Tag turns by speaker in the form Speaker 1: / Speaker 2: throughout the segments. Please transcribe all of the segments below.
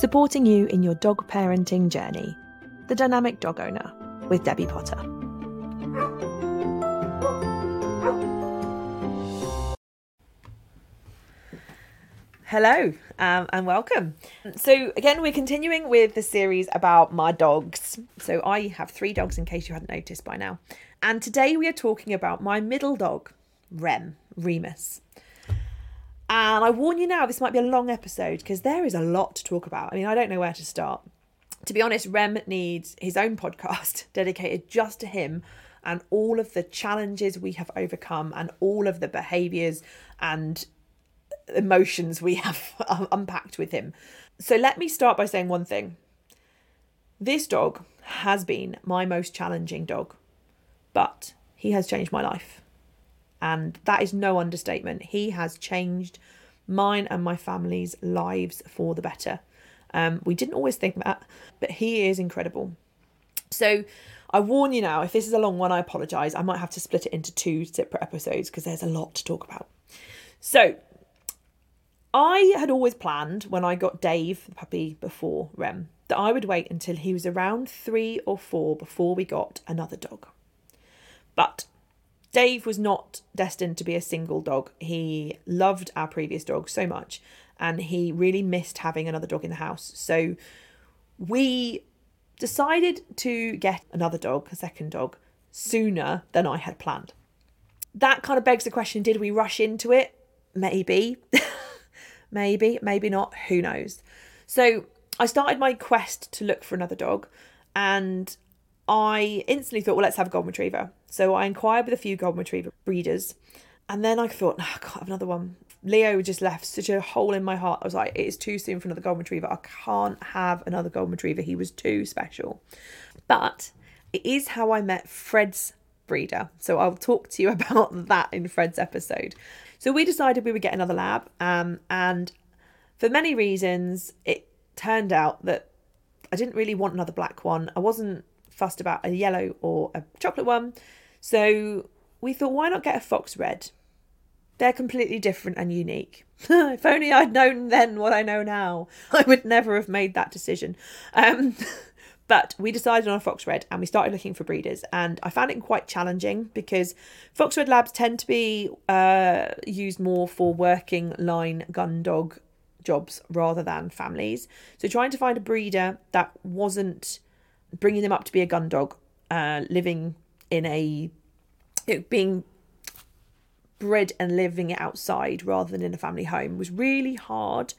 Speaker 1: supporting you in your dog parenting journey. The Dynamic Dog Owner with Debbie Potter. Hello um, and welcome. So, again, we're continuing with the series about my dogs. So, I have three dogs in case you hadn't noticed by now. And today we are talking about my middle dog, Rem, Remus. And I warn you now, this might be a long episode because there is a lot to talk about. I mean, I don't know where to start. To be honest, Rem needs his own podcast dedicated just to him and all of the challenges we have overcome and all of the behaviors and emotions we have unpacked with him. So let me start by saying one thing. This dog has been my most challenging dog, but he has changed my life. And that is no understatement. He has changed mine and my family's lives for the better. Um, we didn't always think that, but he is incredible. So I warn you now, if this is a long one, I apologise. I might have to split it into two separate episodes because there's a lot to talk about. So I had always planned when I got Dave, the puppy, before Rem, that I would wait until he was around three or four before we got another dog. But Dave was not destined to be a single dog. He loved our previous dog so much and he really missed having another dog in the house. So we decided to get another dog, a second dog, sooner than I had planned. That kind of begs the question did we rush into it? Maybe. maybe, maybe not, who knows. So I started my quest to look for another dog and I instantly thought, well, let's have a golden retriever. So I inquired with a few golden retriever breeders and then I thought, no, I can't have another one. Leo just left such a hole in my heart. I was like, it is too soon for another golden retriever. I can't have another golden retriever. He was too special. But it is how I met Fred's breeder. So I'll talk to you about that in Fred's episode. So we decided we would get another lab, um, and for many reasons, it turned out that I didn't really want another black one. I wasn't fussed about a yellow or a chocolate one. So we thought, why not get a fox red? They're completely different and unique. if only I'd known then what I know now, I would never have made that decision. Um, But we decided on a fox red and we started looking for breeders. And I found it quite challenging because fox red labs tend to be uh, used more for working line gun dog jobs rather than families. So trying to find a breeder that wasn't bringing them up to be a gun dog, uh, living in a being bred and living outside rather than in a family home was really hard.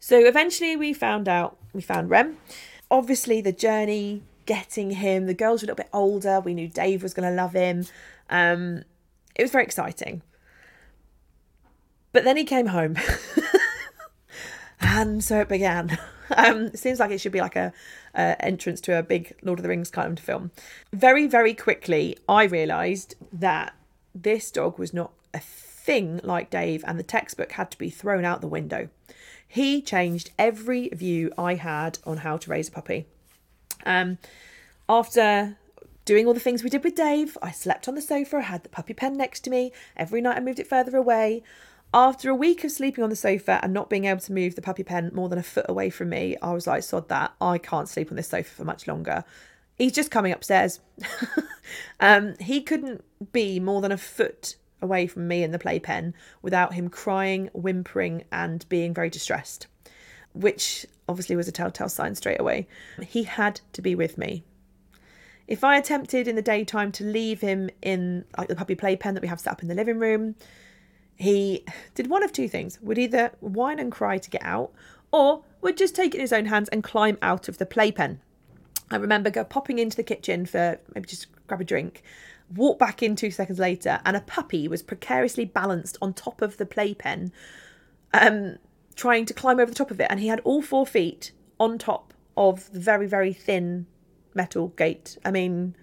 Speaker 1: So eventually we found out we found Rem. Obviously the journey getting him the girls were a little bit older. We knew dave was going to love him. Um, it was very exciting. But then he came home. And so it began um, it seems like it should be like a, entrance to a big lord of the rings kind of film very very quickly i realized that this dog was not a thing like dave and the textbook had to be thrown out the window he changed every view I had on how to raise a puppy. Um, after doing all the things we did with Dave, I slept on the sofa, I had the puppy pen next to me. Every night I moved it further away. After a week of sleeping on the sofa and not being able to move the puppy pen more than a foot away from me, I was like, sod that. I can't sleep on this sofa for much longer. He's just coming upstairs. um, he couldn't be more than a foot away from me in the playpen without him crying, whimpering, and being very distressed, which obviously was a telltale sign straight away. He had to be with me. If I attempted in the daytime to leave him in like the puppy playpen that we have set up in the living room, he did one of two things would either whine and cry to get out, or would just take it in his own hands and climb out of the playpen. I remember go popping into the kitchen for maybe just grab a drink walk back in two seconds later, and a puppy was precariously balanced on top of the playpen, um, trying to climb over the top of it. And he had all four feet on top of the very, very thin metal gate. I mean,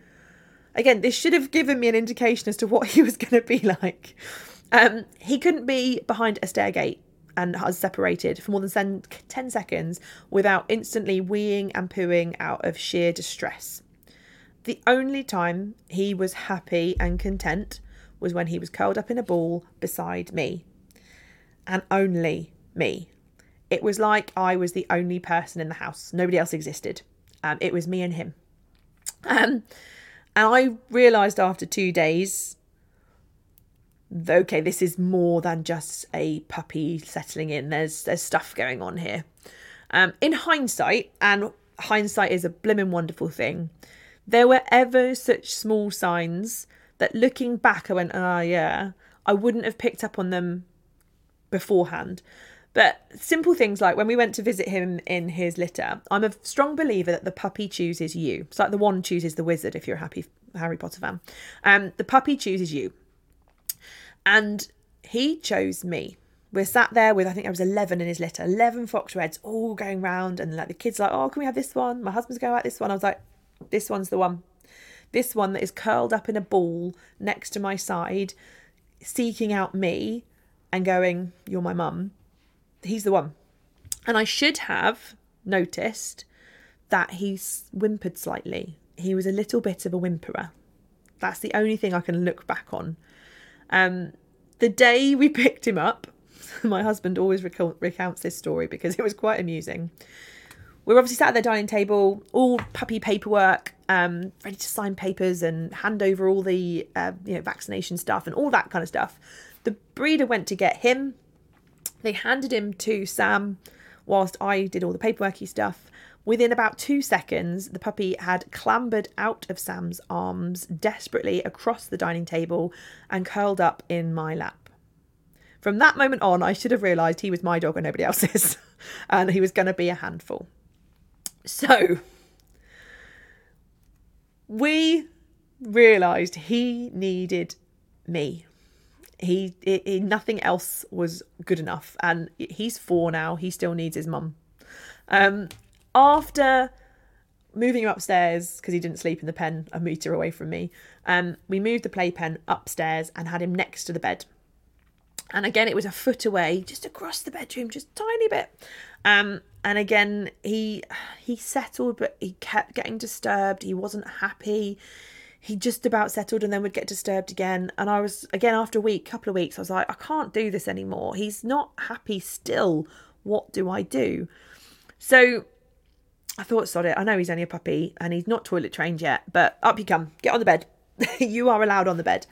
Speaker 1: again, this should have given me an indication as to what he was going to be like. Um, he couldn't be behind a stair gate and was separated for more than 10 seconds without instantly weeing and pooing out of sheer distress. The only time he was happy and content was when he was curled up in a ball beside me. And only me. It was like I was the only person in the house. Nobody else existed. Um, it was me and him. Um, and I realised after two days, okay, this is more than just a puppy settling in. There's there's stuff going on here. Um, in hindsight, and hindsight is a blimmin' wonderful thing. There were ever such small signs that looking back, I went, ah, oh, yeah, I wouldn't have picked up on them beforehand. But simple things like when we went to visit him in his litter, I'm a strong believer that the puppy chooses you. It's like the wand chooses the wizard if you're a happy Harry Potter fan. Um, the puppy chooses you. And he chose me. We're sat there with, I think there was 11 in his litter, 11 fox reds all going round. And like the kids like, oh, can we have this one? My husband's going like this one. I was like, this one's the one. This one that is curled up in a ball next to my side, seeking out me and going, you're my mum he's the one. And I should have noticed that he whimpered slightly. He was a little bit of a whimperer. That's the only thing I can look back on. Um, the day we picked him up, my husband always recounts this story because it was quite amusing. We were obviously sat at the dining table, all puppy paperwork, um, ready to sign papers and hand over all the uh, you know vaccination stuff and all that kind of stuff. The breeder went to get him they handed him to Sam whilst I did all the paperworky stuff. Within about two seconds, the puppy had clambered out of Sam's arms desperately across the dining table and curled up in my lap. From that moment on, I should have realised he was my dog and nobody else's, and he was going to be a handful. So, we realised he needed me he, he, nothing else was good enough and he's four now he still needs his mum um after moving him upstairs because he didn't sleep in the pen a meter away from me um we moved the playpen upstairs and had him next to the bed and again it was a foot away just across the bedroom just tiny bit um and again he he settled but he kept getting disturbed he wasn't happy he just about settled and then would get disturbed again. And I was, again, after a week, couple of weeks, I was like, I can't do this anymore. He's not happy still. What do I do? So I thought, sod it. I know he's only a puppy and he's not toilet trained yet, but up you come. Get on the bed. you are allowed on the bed.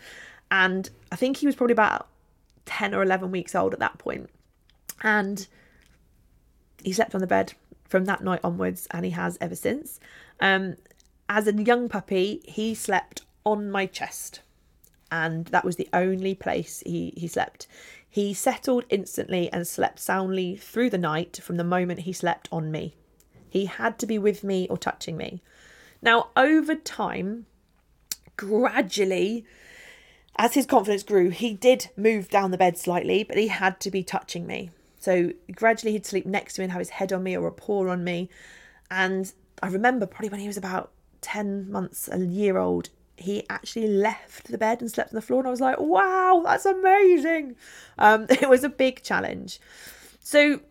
Speaker 1: And I think he was probably about 10 or 11 weeks old at that point. And he slept on the bed from that night onwards and he has ever since. Um, as a young puppy, he slept on my chest, and that was the only place he, he slept. He settled instantly and slept soundly through the night from the moment he slept on me. He had to be with me or touching me. Now, over time, gradually, as his confidence grew, he did move down the bed slightly, but he had to be touching me. So gradually, he'd sleep next to me and have his head on me or a paw on me. And I remember probably when he was about 10 months, a year old, he actually left the bed and slept on the floor. And I was like, wow, that's amazing. Um, it was a big challenge. So,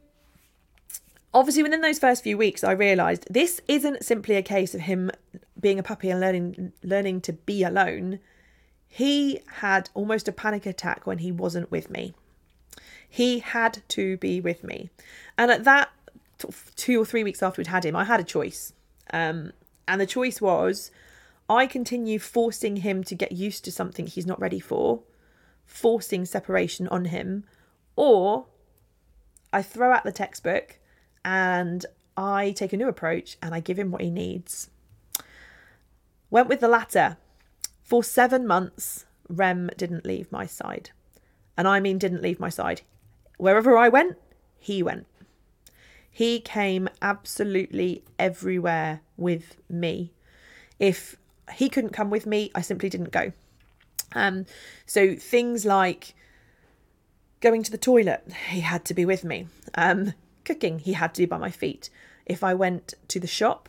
Speaker 1: obviously, within those first few weeks, I realised this isn't simply a case of him being a puppy and learning learning to be alone. He had almost a panic attack when he wasn't with me. He had to be with me. And at that two or three weeks after we'd had him, I had a choice. Um, and the choice was I continue forcing him to get used to something he's not ready for, forcing separation on him, or I throw out the textbook and I take a new approach and I give him what he needs. Went with the latter. For seven months, Rem didn't leave my side. And I mean, didn't leave my side. Wherever I went, he went. He came absolutely everywhere with me. If he couldn't come with me, I simply didn't go. Um, so things like going to the toilet, he had to be with me. Um, cooking, he had to be by my feet. If I went to the shop,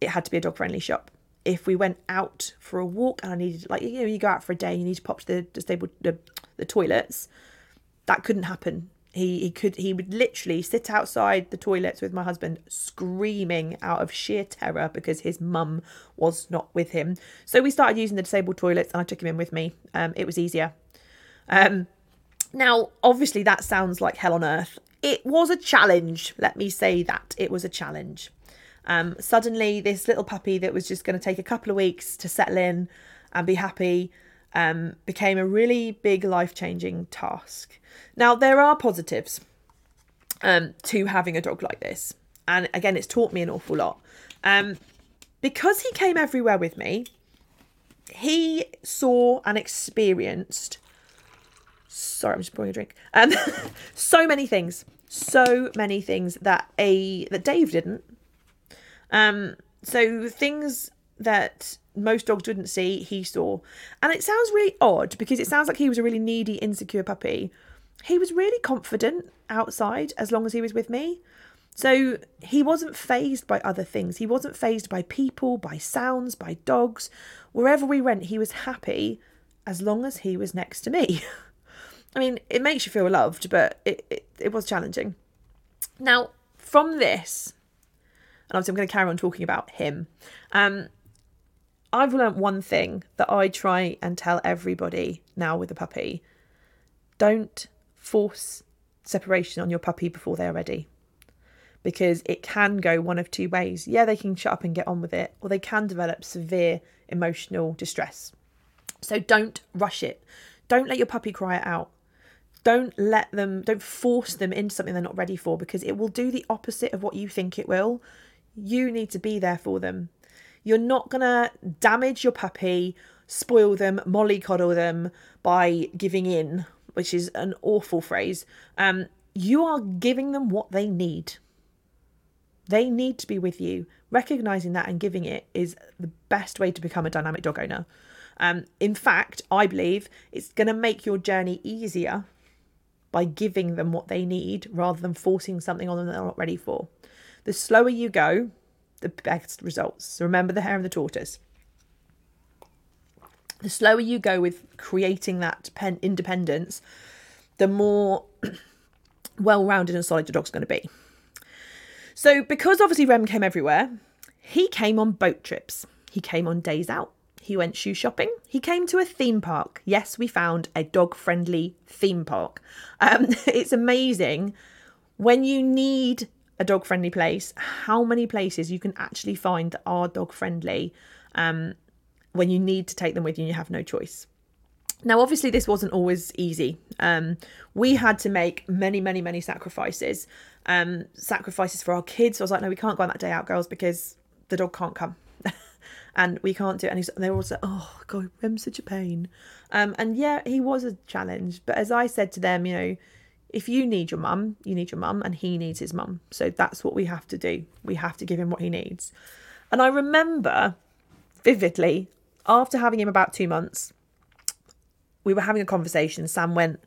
Speaker 1: it had to be a dog friendly shop. If we went out for a walk and I needed, like, you know, you go out for a day, you need to pop to the disabled the, the toilets, that couldn't happen. He he could he would literally sit outside the toilets with my husband screaming out of sheer terror because his mum was not with him. So we started using the disabled toilets and i took him in with me. Um, it was easier. Um, now obviously that sounds like hell on earth it was a challenge. Let me say that it was a challenge. Um, suddenly, this little puppy that was just going to take a couple of weeks to settle in and be happy um, became a really big life changing task. Now, there are positives um, to having a dog like this. And again, it's taught me an awful lot. Um, because he came everywhere with me, he saw and experienced. Sorry, I'm just pouring a drink. Um, so many things, so many things that a that Dave didn't. Um, so things that most dogs wouldn't see, he saw. And it sounds really odd because it sounds like he was a really needy, insecure puppy. He was really confident outside as long as he was with me. So he wasn't fazed by other things. He wasn't fazed by people, by sounds, by dogs. Wherever we went, he was happy as long as he was next to me. I mean, it makes you feel loved, but it, it, it was challenging. Now, from this, and obviously I'm going to carry on talking about him. Um, I've learned one thing that I try and tell everybody now with a puppy don't force separation on your puppy before they're ready. Because it can go one of two ways. Yeah, they can shut up and get on with it, or they can develop severe emotional distress. So don't rush it. Don't let your puppy cry it out. Don't let them, don't force them into something they're not ready for because it will do the opposite of what you think it will. You need to be there for them. You're not going to damage your puppy, spoil them, mollycoddle them by giving in, which is an awful phrase. Um, you are giving them what they need. They need to be with you. Recognizing that and giving it is the best way to become a dynamic dog owner. Um, in fact, I believe it's going to make your journey easier by giving them what they need rather than forcing something on them that they're not ready for. The slower you go, the best results. So remember the hare and the tortoise. The slower you go with creating that pen independence, the more well rounded and solid your dog's going to be. So, because obviously Rem came everywhere, he came on boat trips, he came on days out, he went shoe shopping, he came to a theme park. Yes, we found a dog friendly theme park. Um, it's amazing when you need a dog friendly place, how many places you can actually find that are dog friendly um, when you need to take them with you and you have no choice. Now, obviously, this wasn't always easy. Um, we had to make many, many, many sacrifices. Um, sacrifices for our kids. So I was like, no, we can't go on that day out, girls, because the dog can't come. and we can't do it. And, he's, and they were all like, oh, God, I'm such a pain. Um, and yeah, he was a challenge. But as I said to them, you know, if you need your mum, you need your mum, and he needs his mum. So that's what we have to do. We have to give him what he needs. And I remember vividly, after having him about two months, we were having a conversation. Sam went,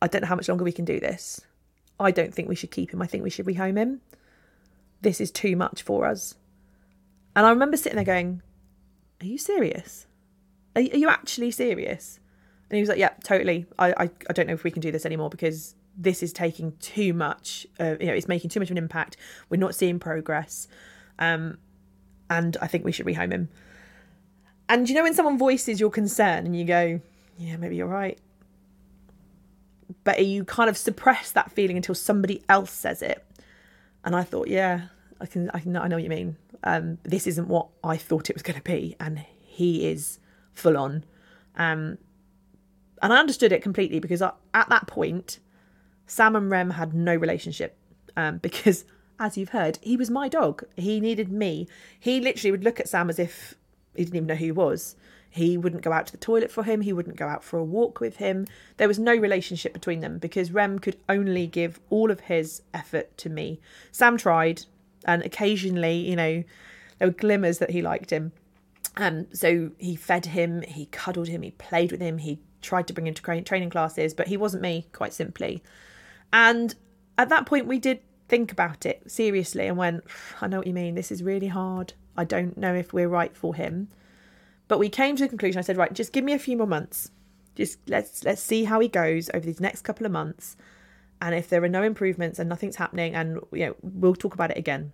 Speaker 1: I don't know how much longer we can do this. I don't think we should keep him. I think we should rehome him. This is too much for us. And I remember sitting there going, Are you serious? Are, you actually serious? And he was like, Yeah, totally. I, I, I don't know if we can do this anymore because this is taking too much, uh, you know, it's making too much of an impact. We're not seeing progress. Um, and I think we should rehome him. And you know, when someone voices your concern and you go, yeah, maybe you're right. But you kind of suppress that feeling until somebody else says it. And I thought, yeah, I can, I can, I know what you mean. Um, this isn't what I thought it was going to be. And he is full on. Um, and I understood it completely because I, at that point, Sam and Rem had no relationship um, because, as you've heard, he was my dog. He needed me. He literally would look at Sam as if he didn't even know who he was. He wouldn't go out to the toilet for him. He wouldn't go out for a walk with him. There was no relationship between them because Rem could only give all of his effort to me. Sam tried, and occasionally, you know, there were glimmers that he liked him. Um, so he fed him, he cuddled him, he played with him, he tried to bring him to training classes, but he wasn't me, quite simply. And at that point, we did think about it seriously and went, I know what you mean. This is really hard. I don't know if we're right for him. But we came to the conclusion. I said, right, just give me a few more months. Just let's let's see how he goes over these next couple of months. And if there are no improvements and nothing's happening, and you know, we'll talk about it again.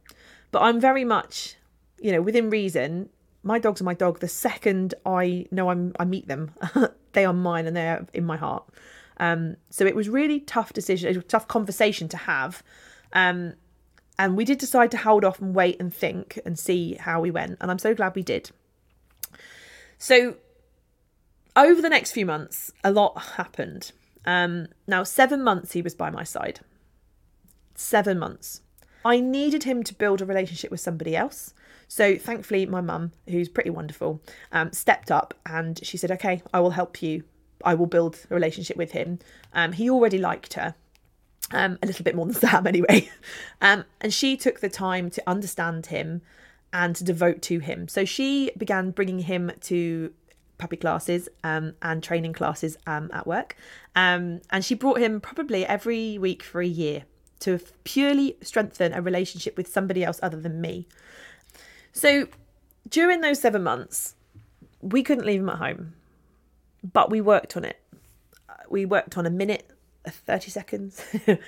Speaker 1: But I'm very much, you know, within reason. My dogs are my dog. The second I know I'm, I meet them, they are mine and they're in my heart. Um, so it was really tough decision, a tough conversation to have. Um, and we did decide to hold off and wait and think and see how we went. And I'm so glad we did. So over the next few months, a lot happened. Um, now, seven months he was by my side. Seven months. I needed him to build a relationship with somebody else. So thankfully, my mum, who's pretty wonderful, um, stepped up and she said, "Okay, I will help you. I will build a relationship with him." Um, he already liked her, um, a little bit more than Sam anyway, um, and she took the time to understand him and to devote to him. So she began bringing him to puppy classes um, and training classes um, at work. Um, and she brought him probably every week for a year to purely strengthen a relationship with somebody else other than me. So during those seven months, we couldn't leave him at home, but we worked on it. We worked on a minute, 30 seconds, a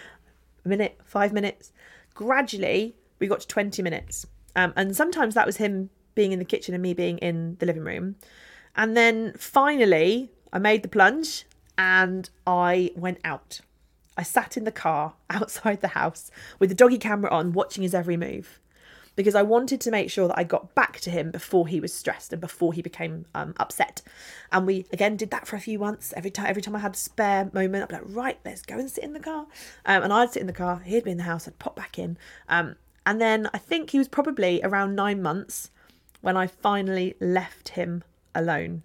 Speaker 1: minute, five minutes. Gradually, we got to 20 minutes. Um, and sometimes that was him being in the kitchen and me being in the living room. And then finally, I made the plunge and I went out. I sat in the car outside the house with the doggy camera on, watching his every move because I wanted to make sure that I got back to him before he was stressed and before he became um, upset. And we again did that for a few months. Every time, every time I had a spare moment, I'd be like, right, let's go and sit in the car. Um, and I'd sit in the car. He'd be in the house. I'd pop back in. Um, and then I think he was probably around nine months when I finally left him alone.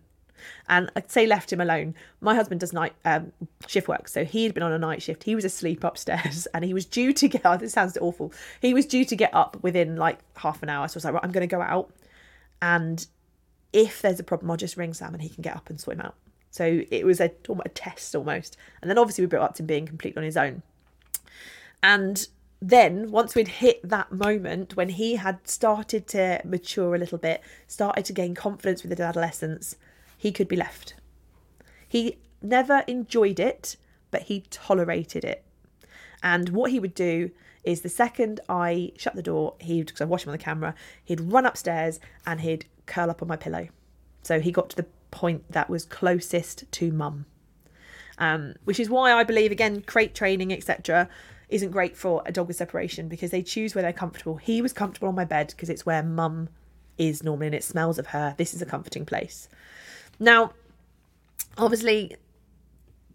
Speaker 1: And I'd say left him alone. My husband does night um, shift work, so he had been on a night shift. He was asleep upstairs, and he was due to get. Oh, this sounds awful. He was due to get up within like half an hour. So I was like, right, I'm going to go out, and if there's a problem, I'll just ring Sam, and he can get up and him out. So it was a, a test almost. And then obviously we built up to him being completely on his own. And then once we'd hit that moment when he had started to mature a little bit, started to gain confidence with his adolescence, he could be left. He never enjoyed it, but he tolerated it. And what he would do is the second I shut the door, he'd because I watched him on the camera, he'd run upstairs and he'd curl up on my pillow. So he got to the point that was closest to mum. Um, which is why I believe again crate training etc isn't great for a dog with separation because they choose where they're comfortable. He was comfortable on my bed because it's where mum is normally and it smells of her. This is a comforting place. Now, obviously,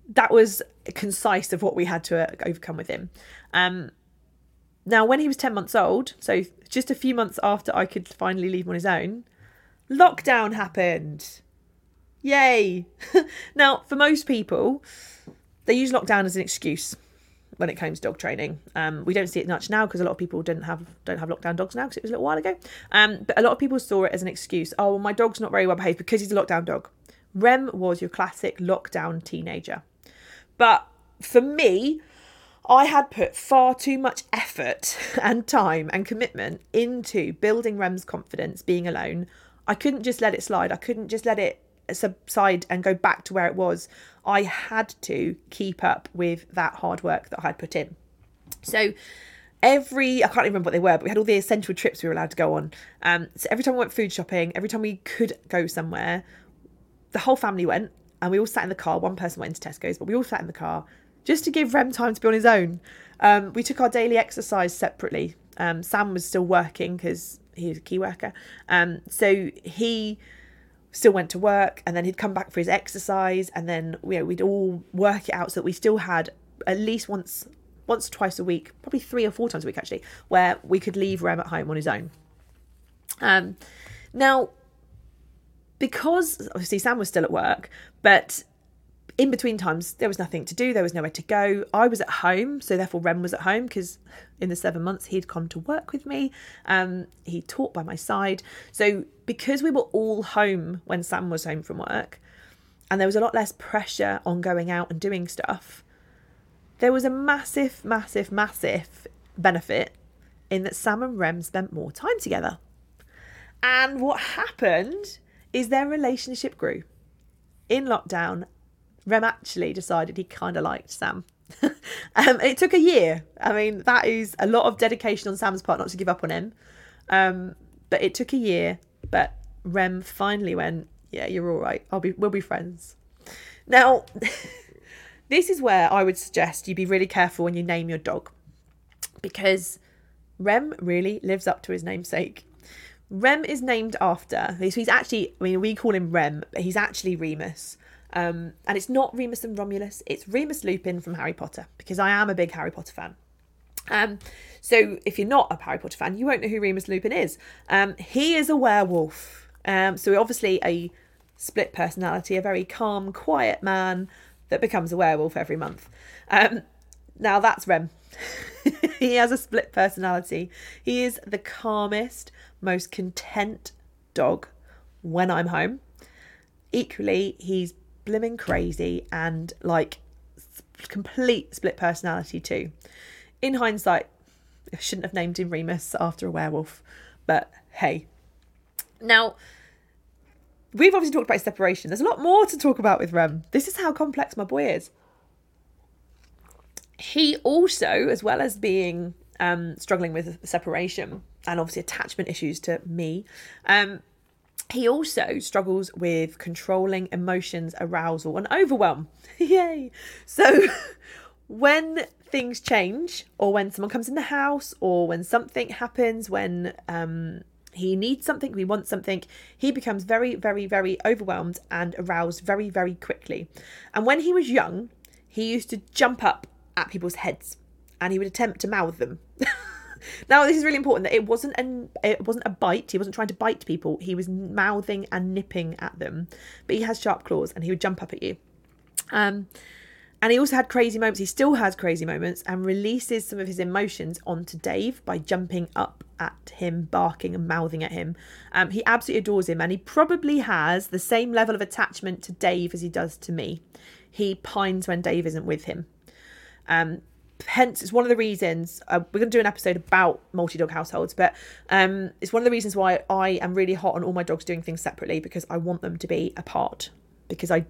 Speaker 1: that was concise of what we had to uh, overcome with him. Um, now, when he was 10 months old, so just a few months after I could finally leave him on his own, lockdown happened. Yay! now, for most people, they use lockdown as an excuse when it comes to dog training. Um, we don't see it much now because a lot of people didn't have don't have lockdown dogs now because it was a little while ago. Um, but a lot of people saw it as an excuse. Oh, well, my dog's not very well behaved because he's a lockdown dog. Rem was your classic lockdown teenager. But for me, I had put far too much effort and time and commitment into building Rem's confidence being alone. I couldn't just let it slide. I couldn't just let it subside and go back to where it was, I had to keep up with that hard work that I had put in. So every I can't remember what they were, but we had all the essential trips we were allowed to go on. Um, so every time we went food shopping, every time we could go somewhere, the whole family went and we all sat in the car. One person went into Tesco's, but we all sat in the car just to give Rem time to be on his own. Um, we took our daily exercise separately. Um, Sam was still working because he's a key worker. Um, so he still went to work and then he'd come back for his exercise and then you know, we'd all work it out so that we still had at least once once twice a week probably three or four times a week actually where we could leave Rem at home on his own. Um now because obviously Sam was still at work but in between times there was nothing to do there was nowhere to go. I was at home so therefore rem was at home because in the seven months he'd come to work with me um, he taught by my side. So because we were all home when sam was home from work and there was a lot less pressure on going out and doing stuff there was a massive massive massive benefit in that sam and rem spent more time together. And what happened is their relationship grew. In lockdown Rem actually decided he kind of liked Sam. um, it took a year. I mean, that is a lot of dedication on Sam's part not to give up on him. Um, but it took a year. But Rem finally went, "Yeah, you're all right. I'll be. We'll be friends." Now, this is where I would suggest you be really careful when you name your dog because Rem really lives up to his namesake. Rem is named after, so he's actually, I mean, we call him Rem, but he's actually Remus. Um, and it's not Remus and Romulus, it's Remus Lupin from Harry Potter, because I am a big Harry Potter fan. Um, so if you're not a Harry Potter fan, you won't know who Remus Lupin is. Um, he is a werewolf. Um, so obviously a split personality, a very calm, quiet man that becomes a werewolf every month. Um, now that's Rem. he has a split personality. He is the calmest, most content dog when I'm home. Equally, he's blimming crazy and like complete split personality too. In hindsight, I shouldn't have named him Remus after a werewolf, but hey. Now, we've obviously talked about separation. There's a lot more to talk about with Rem. This is how complex my boy is. He also, as well as being um, struggling with separation and obviously attachment issues to me, um, he also struggles with controlling emotions, arousal, and overwhelm. Yay! So, when things change, or when someone comes in the house, or when something happens, when um, he needs something, he wants something, he becomes very, very, very overwhelmed and aroused very, very quickly. And when he was young, he used to jump up at people's heads and he would attempt to mouth them. now this is really important that it wasn't an it wasn't a bite. He wasn't trying to bite people. He was mouthing and nipping at them. But he has sharp claws and he would jump up at you. Um and he also had crazy moments. He still has crazy moments and releases some of his emotions onto Dave by jumping up at him, barking and mouthing at him. Um, he absolutely adores him, and he probably has the same level of attachment to Dave as he does to me. He pines when Dave isn't with him. Um, hence, it's one of the reasons uh, we're going to do an episode about multi dog households, but um, it's one of the reasons why I am really hot on all my dogs doing things separately because I want them to be apart because I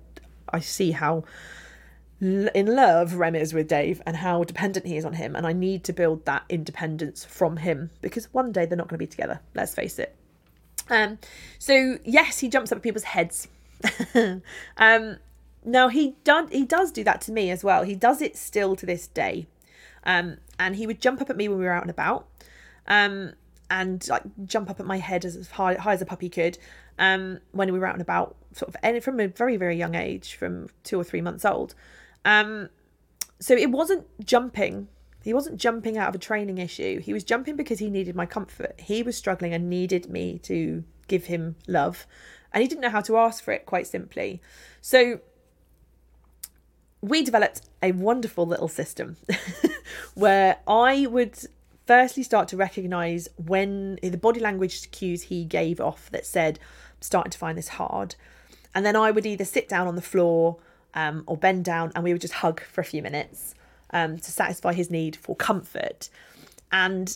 Speaker 1: I see how in love Rem is with Dave and how dependent he is on him, and I need to build that independence from him because one day they're not going to be together. Let's face it. Um, so yes, he jumps up at people's heads. um, now he done he does do that to me as well. He does it still to this day. Um, and he would jump up at me when we were out and about. Um, and like jump up at my head as high, high as a puppy could um, when we were out and about, sort of from a very very young age, from two or three months old. Um, so it wasn't jumping. He wasn't jumping out of a training issue. He was jumping because he needed my comfort. He was struggling and needed me to give him love, and he didn't know how to ask for it. Quite simply, so we developed a wonderful little system where I would firstly start to recognize when the body language cues he gave off that said, I'm starting to find this hard. And then I would either sit down on the floor um, or bend down and we would just hug for a few minutes um, to satisfy his need for comfort. And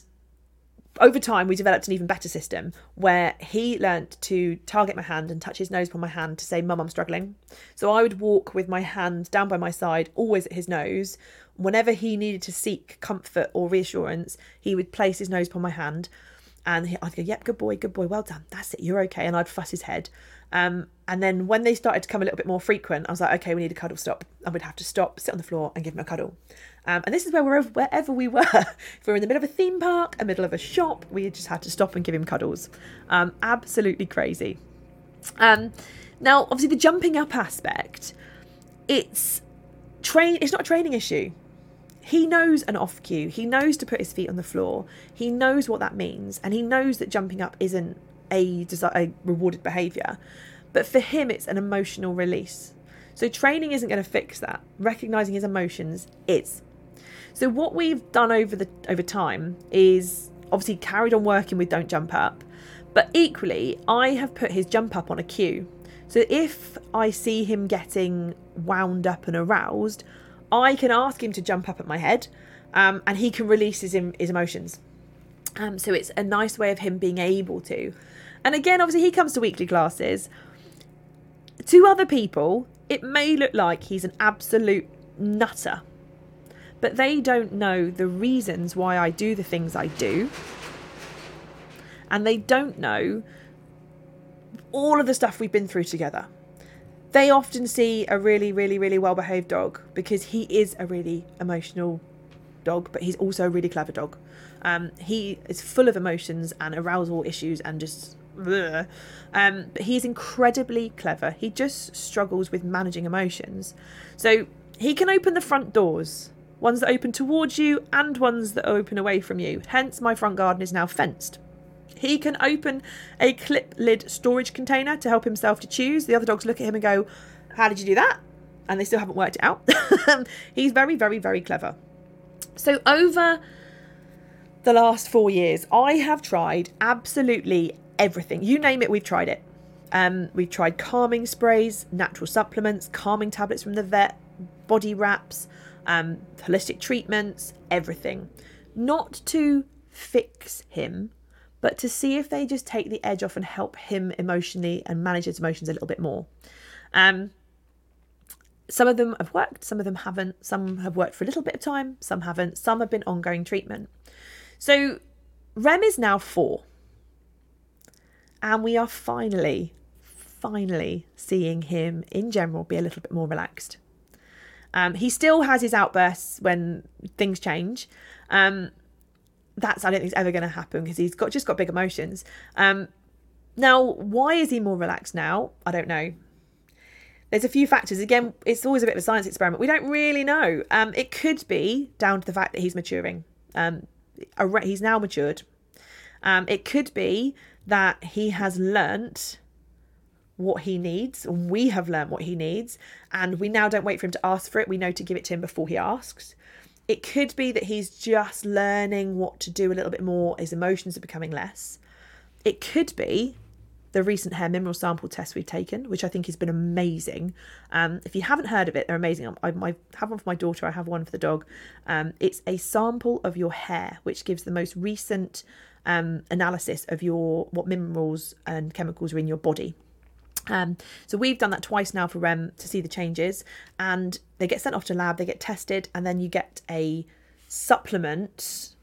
Speaker 1: over time, we developed an even better system where he learnt to target my hand and touch his nose upon my hand to say, Mum, I'm struggling. So I would walk with my hand down by my side, always at his nose. Whenever he needed to seek comfort or reassurance, he would place his nose upon my hand and I'd go, Yep, good boy, good boy, well done, that's it, you're okay. And I'd fuss his head. Um, and then when they started to come a little bit more frequent, I was like, okay, we need a cuddle stop. And we'd have to stop, sit on the floor, and give him a cuddle. Um, and this is where wherever, wherever we were, if we were in the middle of a theme park, a middle of a shop, we just had to stop and give him cuddles. Um, absolutely crazy. Um, now, obviously, the jumping up aspect, it's train. It's not a training issue. He knows an off cue. He knows to put his feet on the floor. He knows what that means, and he knows that jumping up isn't a, a rewarded behaviour. But for him, it's an emotional release. So training isn't going to fix that. Recognizing his emotions is. So what we've done over the over time is obviously carried on working with don't jump up, but equally I have put his jump up on a cue. So if I see him getting wound up and aroused, I can ask him to jump up at my head, um, and he can release his his emotions. Um, so it's a nice way of him being able to. And again, obviously, he comes to weekly classes. To other people, it may look like he's an absolute nutter, but they don't know the reasons why I do the things I do. And they don't know all of the stuff we've been through together. they often see a really, really, really well behaved dog because he is a really emotional dog, but he's also a really clever dog. Um, he is full of emotions and arousal issues and just. Um, but he's incredibly clever. He just struggles with managing emotions. So he can open the front doors, ones that open towards you and ones that open away from you. Hence, my front garden is now fenced. He can open a clip lid storage container to help himself to chews. The other dogs look at him and go, How did you do that? And they still haven't worked it out. He's very, very, very clever. So, over the last four years, I have tried absolutely everything. You name it, we've tried it. Um, we've tried calming sprays, natural supplements, calming tablets from the vet, body wraps, um, holistic treatments, everything. Not to fix him, but to see if they just take the edge off and help him emotionally and manage his emotions a little bit more. Um, some of them have worked, some of them haven't. Some have worked for a little bit of time, some haven't. Some have been ongoing treatment. So Rem is now four. And we are finally, finally seeing him in general be a little bit more relaxed. Um, he still has his outbursts when things change. Um, that's I don't think it's ever going to happen because he's got just got big emotions. Um, now, why is he more relaxed now? I don't know. There's a few factors. Again, it's always a bit of a science experiment. We don't really know. Um, it could be down to the fact that he's maturing. Um, he's now matured. Um, it could be that he has learnt what he needs. We have learned what he needs, and we now don't wait for him to ask for it. We know to give it to him before he asks. It could be that he's just learning what to do a little bit more, his emotions are becoming less. It could be the recent hair mineral sample test we've taken, which I think has been amazing. Um, if you haven't heard of it, they're amazing. I, I, have one for my daughter, I have one for the dog. Um, it's a sample of your hair, which gives the most recent um, analysis of your what minerals and chemicals are in your body. Um, so we've done that twice now for REM to see the changes, and they get sent off to lab, they get tested, and then you get a supplement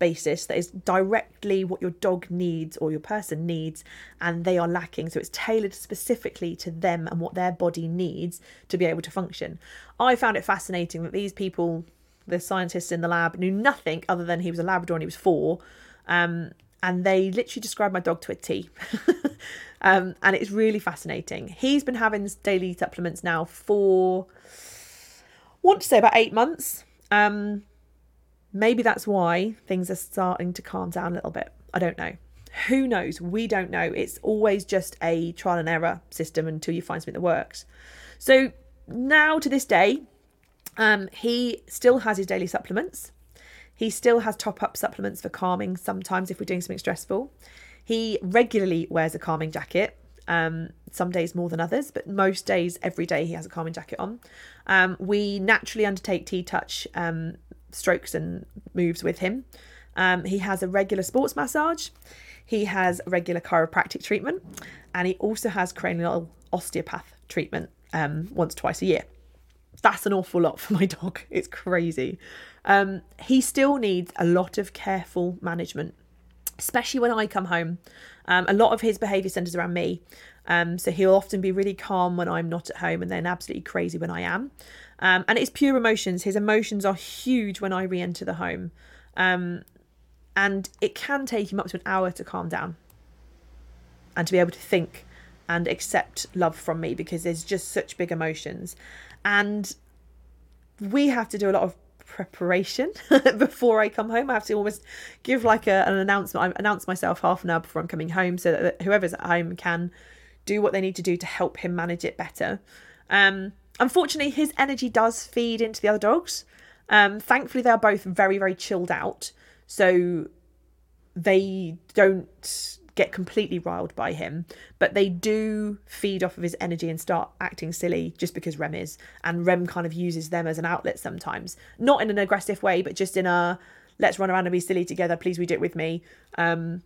Speaker 1: basis that is directly what your dog needs or your person needs, and they are lacking. So it's tailored specifically to them and what their body needs to be able to function. I found it fascinating that these people, the scientists in the lab, knew nothing other than he was a Labrador and he was four. Um, and they literally described my dog to a T. um, and it's really fascinating. He's been having daily supplements now for, I want to say about eight months. Um, maybe that's why things are starting to calm down a little bit. I don't know. Who knows? We don't know. It's always just a trial and error system until you find something that works. So now to this day, um, he still has his daily supplements. He still has top up supplements for calming sometimes if we're doing something stressful. He regularly wears a calming jacket. Um, some days more than others, but most days, every day, he has a calming jacket on. Um, we naturally undertake T touch um, strokes and moves with him. Um, he has a regular sports massage. He has regular chiropractic treatment, and he also has cranial osteopath treatment um, once, twice a year. That's an awful lot for my dog. It's crazy. Um, he still needs a lot of careful management, especially when I come home. Um, a lot of his behaviour centres around me. Um, so he'll often be really calm when I'm not at home and then absolutely crazy when I am. Um, and it's pure emotions. His emotions are huge when I re enter the home. Um, and it can take him up to an hour to calm down and to be able to think and accept love from me because there's just such big emotions. And we have to do a lot of preparation before I come home. I have to almost give like a, an announcement. I announce myself half an hour before I'm coming home so that whoever's at home can do what they need to do to help him manage it better. Um, unfortunately, his energy does feed into the other dogs. Um, thankfully, they're both very, very chilled out. So they don't get completely riled by him, but they do feed off of his energy and start acting silly just because Rem is. And Rem kind of uses them as an outlet sometimes. Not in an aggressive way, but just in a let's run around and be silly together, please we do it with me. Um,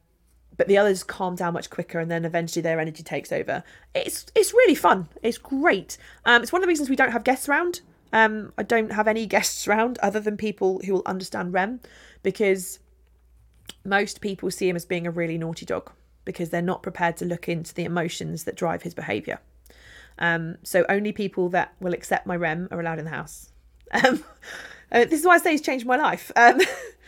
Speaker 1: but the others calm down much quicker and then eventually their energy takes over. It's it's really fun. It's great. Um, it's one of the reasons we don't have guests around. Um, I don't have any guests around other than people who will understand Rem because most people see him as being a really naughty dog because they're not prepared to look into the emotions that drive his behaviour. Um, so only people that will accept my Rem are allowed in the house. Um, uh, this is why I say he's changed my life. Um,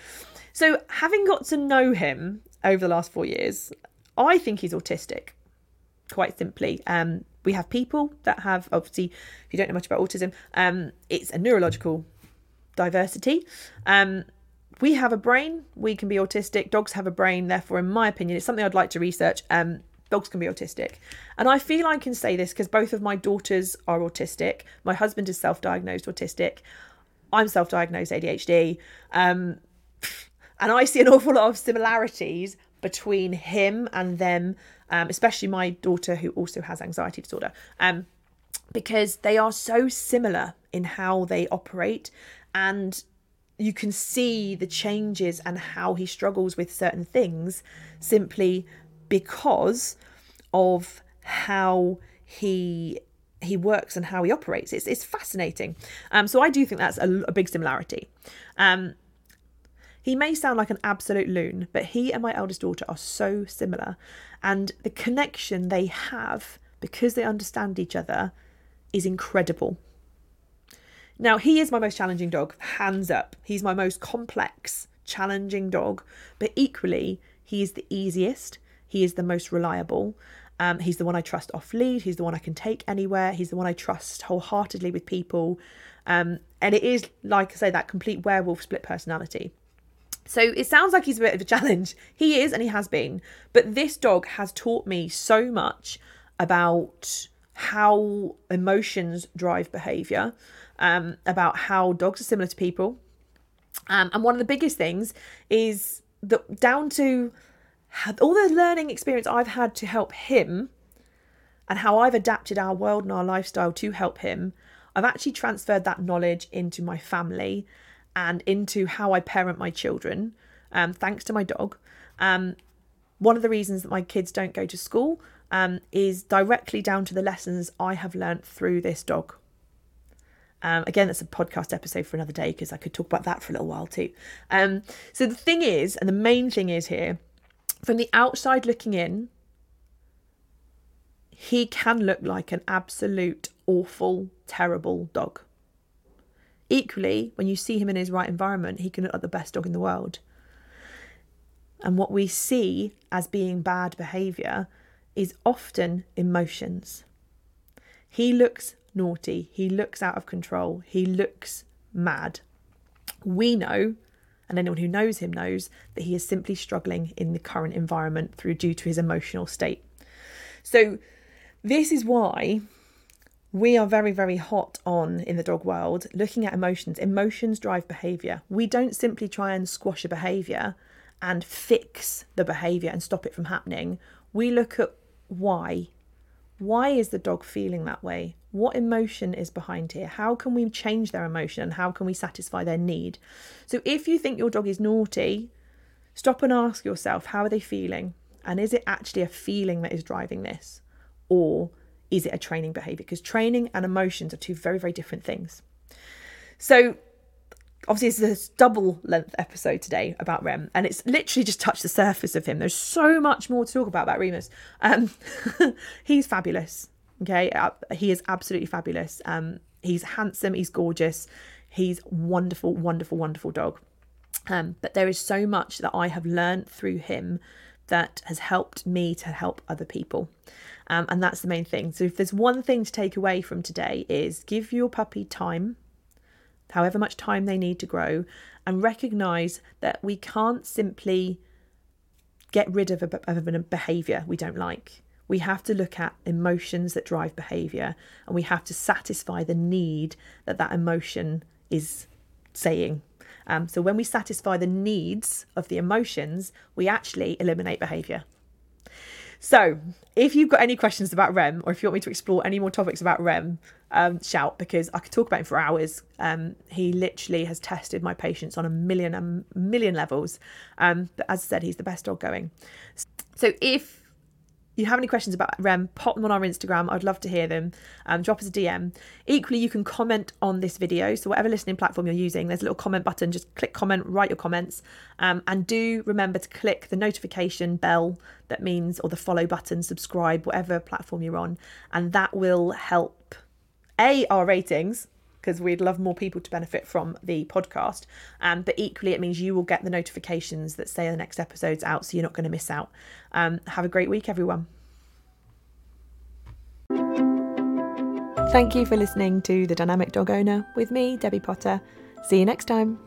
Speaker 1: so having got to know him over the last four years, I think he's autistic. Quite simply, um, we have people that have obviously, if you don't know much about autism, um, it's a neurological diversity. Um, we have a brain. We can be autistic. Dogs have a brain. Therefore, in my opinion, it's something I'd like to research. Um, dogs can be autistic. And I feel I can say this because both of my daughters are autistic. My husband is self diagnosed autistic. I'm self diagnosed ADHD. Um, and I see an awful lot of similarities between him and them, um, especially my daughter who also has anxiety disorder, um, because they are so similar in how they operate. And you can see the changes and how he struggles with certain things simply because of how he he works and how he operates. It's it's fascinating. Um, so I do think that's a, a big similarity. Um, he may sound like an absolute loon, but he and my eldest daughter are so similar, and the connection they have because they understand each other is incredible. Now, he is my most challenging dog, hands up. He's my most complex, challenging dog, but equally, he is the easiest, he is the most reliable. Um, he's the one I trust off lead. He's the one I can take anywhere. He's the one I trust wholeheartedly with people. Um, and it is, like I say, that complete werewolf split personality. So it sounds like he's a bit of a challenge. He is, and he has been. But this dog has taught me so much about how emotions drive behavior, um, about how dogs are similar to people. Um, and one of the biggest things is that down to all the learning experience I've had to help him and how I've adapted our world and our lifestyle to help him, I've actually transferred that knowledge into my family and into how I parent my children, um, thanks to my dog. Um, one of the reasons that my kids don't go to school um, is directly down to the lessons I have learnt through this dog. Um, again, that's a podcast episode for another day because I could talk about that for a little while too. Um, so the thing is, and the main thing is here, from the outside looking in, he can look like an absolute awful, terrible dog. Equally, when you see him in his right environment, he can look like the best dog in the world. And what we see as being bad behaviour is often emotions. He looks naughty, he looks out of control, he looks mad. We know and anyone who knows him knows that he is simply struggling in the current environment through due to his emotional state. So this is why we are very very hot on in the dog world looking at emotions. Emotions drive behavior. We don't simply try and squash a behavior and fix the behavior and stop it from happening. We look at why. Why is the dog feeling that way? What emotion is behind here? How can we change their emotion and how can we satisfy their need? So if you think your dog is naughty, stop and ask yourself, how are they feeling? And is it actually a feeling that is driving this? Or is it a training behavior? Because training and emotions are two very, very different things. So obviously it's a double length episode today about Rem, and it's literally just touched the surface of him. There's so much more to talk about about Remus. Um, he's fabulous. Okay, he is absolutely fabulous. Um, he's handsome, he's gorgeous, he's wonderful, wonderful, wonderful dog. Um, but there is so much that I have learned through him that has helped me to help other people. Um, and that's the main thing. So if there's one thing to take away from today is give your puppy time, however much time they need to grow, and recognize that we can't simply get rid of a, of a behavior we don't like. We have to look at emotions that drive behavior and we have to satisfy the need that that emotion is saying. Um, so when we satisfy the needs of the emotions, we actually eliminate behavior. So, if you've got any questions about Rem, or if you want me to explore any more topics about Rem, um, shout because I could talk about him for hours. Um, he literally has tested my patience on a million a million levels. Um, but as I said, he's the best dog going. So, if you have any questions about Rem, pop them on our Instagram. I'd love to hear them. Um, drop us a DM. Equally, you can comment on this video. So, whatever listening platform you're using, there's a little comment button. Just click comment, write your comments. Um, and do remember to click the notification bell that means, or the follow button, subscribe, whatever platform you're on. And that will help A, our ratings, because we'd love more people to benefit from the podcast. Um, but equally, it means you will get the notifications that say the next episode's out, so you're not going to miss out. Um, have a great week, everyone. Thank you for listening to The Dynamic Dog Owner with me, Debbie Potter. See you next time.